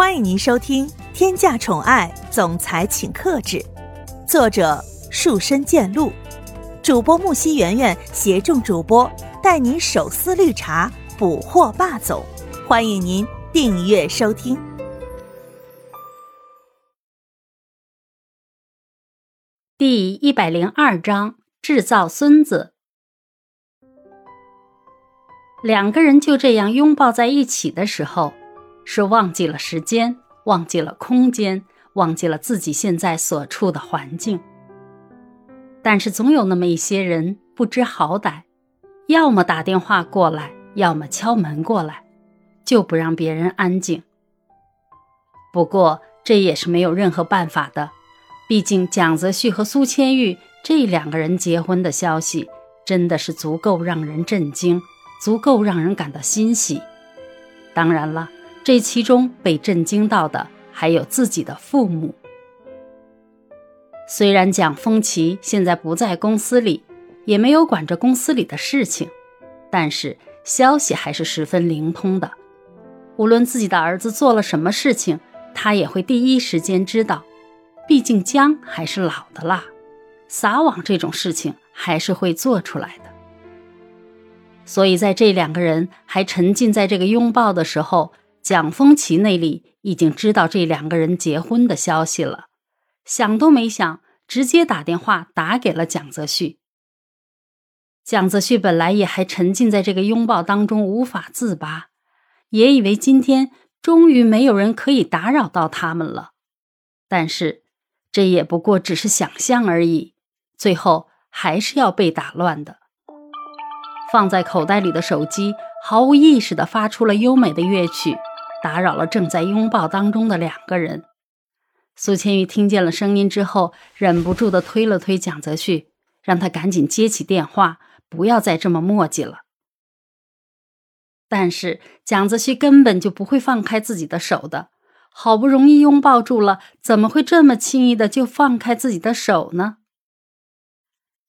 欢迎您收听《天价宠爱总裁请克制》，作者树深见鹿，主播木西圆圆携众主播带您手撕绿茶，捕获霸总。欢迎您订阅收听。第一百零二章：制造孙子。两个人就这样拥抱在一起的时候。是忘记了时间，忘记了空间，忘记了自己现在所处的环境。但是总有那么一些人不知好歹，要么打电话过来，要么敲门过来，就不让别人安静。不过这也是没有任何办法的，毕竟蒋泽旭和苏千玉这两个人结婚的消息，真的是足够让人震惊，足够让人感到欣喜。当然了。这其中被震惊到的还有自己的父母。虽然蒋风奇现在不在公司里，也没有管着公司里的事情，但是消息还是十分灵通的。无论自己的儿子做了什么事情，他也会第一时间知道。毕竟姜还是老的辣，撒网这种事情还是会做出来的。所以在这两个人还沉浸在这个拥抱的时候。蒋风奇那里已经知道这两个人结婚的消息了，想都没想，直接打电话打给了蒋泽旭。蒋泽旭本来也还沉浸在这个拥抱当中无法自拔，也以为今天终于没有人可以打扰到他们了，但是这也不过只是想象而已，最后还是要被打乱的。放在口袋里的手机毫无意识地发出了优美的乐曲。打扰了正在拥抱当中的两个人。苏千玉听见了声音之后，忍不住的推了推蒋泽旭，让他赶紧接起电话，不要再这么磨叽了。但是蒋泽旭根本就不会放开自己的手的，好不容易拥抱住了，怎么会这么轻易的就放开自己的手呢？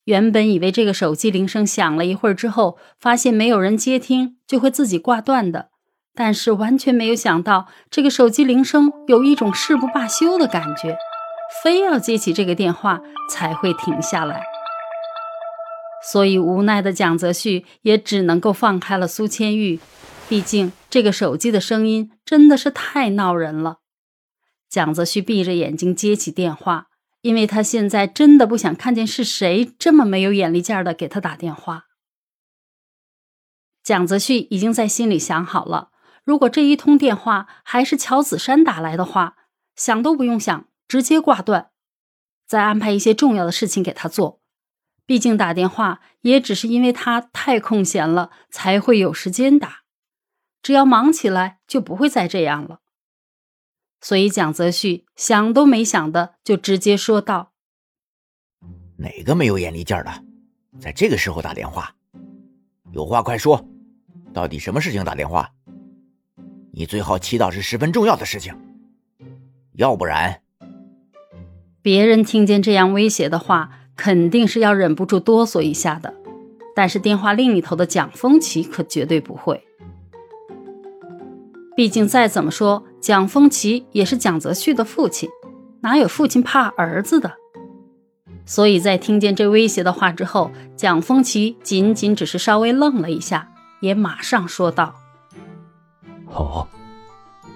原本以为这个手机铃声响了一会儿之后，发现没有人接听，就会自己挂断的。但是完全没有想到，这个手机铃声有一种誓不罢休的感觉，非要接起这个电话才会停下来。所以无奈的蒋泽旭也只能够放开了苏千玉，毕竟这个手机的声音真的是太闹人了。蒋泽旭闭着眼睛接起电话，因为他现在真的不想看见是谁这么没有眼力见的给他打电话。蒋泽旭已经在心里想好了。如果这一通电话还是乔子山打来的话，想都不用想，直接挂断，再安排一些重要的事情给他做。毕竟打电话也只是因为他太空闲了才会有时间打，只要忙起来就不会再这样了。所以蒋泽旭想都没想的就直接说道：“哪个没有眼力劲的，在这个时候打电话？有话快说，到底什么事情打电话？”你最好祈祷是十分重要的事情，要不然，别人听见这样威胁的话，肯定是要忍不住哆嗦一下的。但是电话另一头的蒋风奇可绝对不会，毕竟再怎么说，蒋风奇也是蒋泽旭的父亲，哪有父亲怕儿子的？所以在听见这威胁的话之后，蒋风奇仅仅只是稍微愣了一下，也马上说道。哦，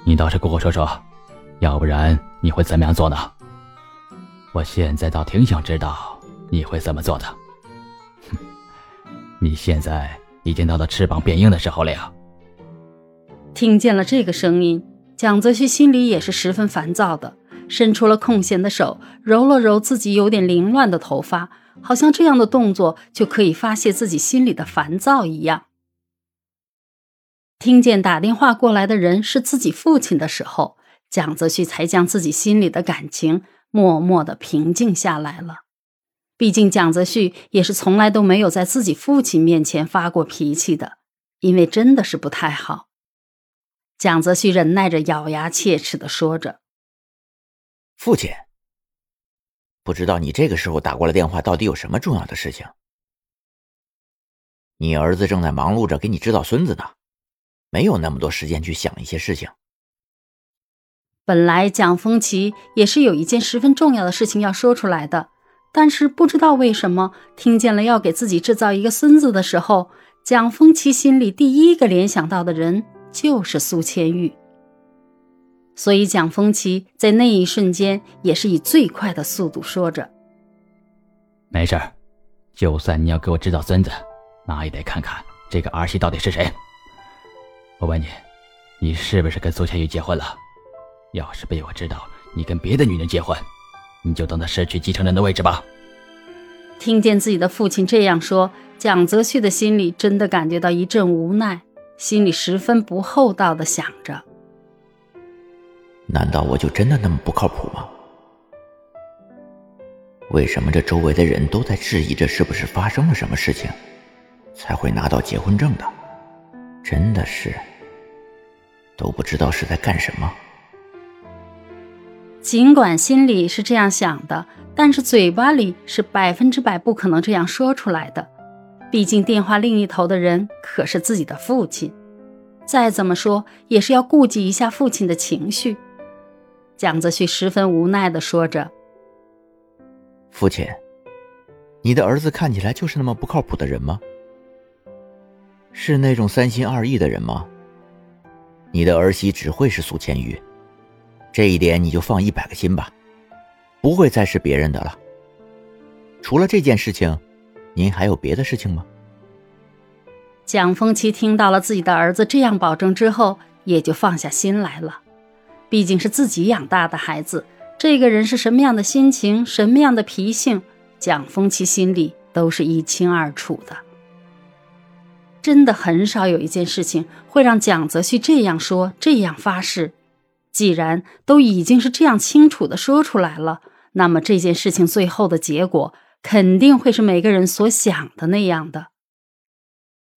你倒是跟我说说，要不然你会怎么样做呢？我现在倒挺想知道你会怎么做的。哼，你现在已经到了翅膀变硬的时候了呀。听见了这个声音，蒋泽旭心里也是十分烦躁的，伸出了空闲的手，揉了揉自己有点凌乱的头发，好像这样的动作就可以发泄自己心里的烦躁一样。听见打电话过来的人是自己父亲的时候，蒋泽旭才将自己心里的感情默默的平静下来了。毕竟蒋泽旭也是从来都没有在自己父亲面前发过脾气的，因为真的是不太好。蒋泽旭忍耐着，咬牙切齿的说着：“父亲，不知道你这个时候打过来电话，到底有什么重要的事情？你儿子正在忙碌着给你制造孙子呢。”没有那么多时间去想一些事情。本来蒋风奇也是有一件十分重要的事情要说出来的，但是不知道为什么，听见了要给自己制造一个孙子的时候，蒋风奇心里第一个联想到的人就是苏千玉。所以蒋风奇在那一瞬间也是以最快的速度说着：“没事儿，就算你要给我制造孙子，那也得看看这个儿媳到底是谁。我问你，你是不是跟苏千玉结婚了？”要是被我知道你跟别的女人结婚，你就等着失去继承人的位置吧。听见自己的父亲这样说，蒋泽旭的心里真的感觉到一阵无奈，心里十分不厚道的想着：难道我就真的那么不靠谱吗？为什么这周围的人都在质疑这是不是发生了什么事情，才会拿到结婚证的？真的是都不知道是在干什么。尽管心里是这样想的，但是嘴巴里是百分之百不可能这样说出来的。毕竟电话另一头的人可是自己的父亲，再怎么说也是要顾及一下父亲的情绪。蒋泽旭十分无奈地说着：“父亲，你的儿子看起来就是那么不靠谱的人吗？是那种三心二意的人吗？你的儿媳只会是苏千玉。”这一点你就放一百个心吧，不会再是别人的了。除了这件事情，您还有别的事情吗？蒋风奇听到了自己的儿子这样保证之后，也就放下心来了。毕竟是自己养大的孩子，这个人是什么样的心情、什么样的脾性，蒋风奇心里都是一清二楚的。真的很少有一件事情会让蒋泽旭这样说、这样发誓。既然都已经是这样清楚的说出来了，那么这件事情最后的结果肯定会是每个人所想的那样的。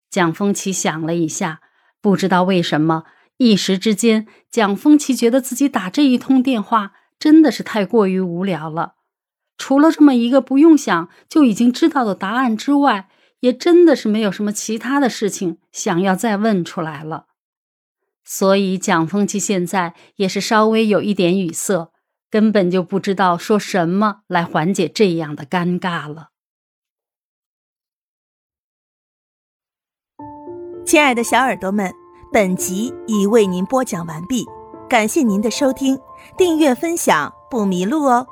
蒋风奇想了一下，不知道为什么，一时之间，蒋风奇觉得自己打这一通电话真的是太过于无聊了。除了这么一个不用想就已经知道的答案之外，也真的是没有什么其他的事情想要再问出来了。所以，蒋风奇现在也是稍微有一点语塞，根本就不知道说什么来缓解这样的尴尬了。亲爱的小耳朵们，本集已为您播讲完毕，感谢您的收听，订阅分享不迷路哦。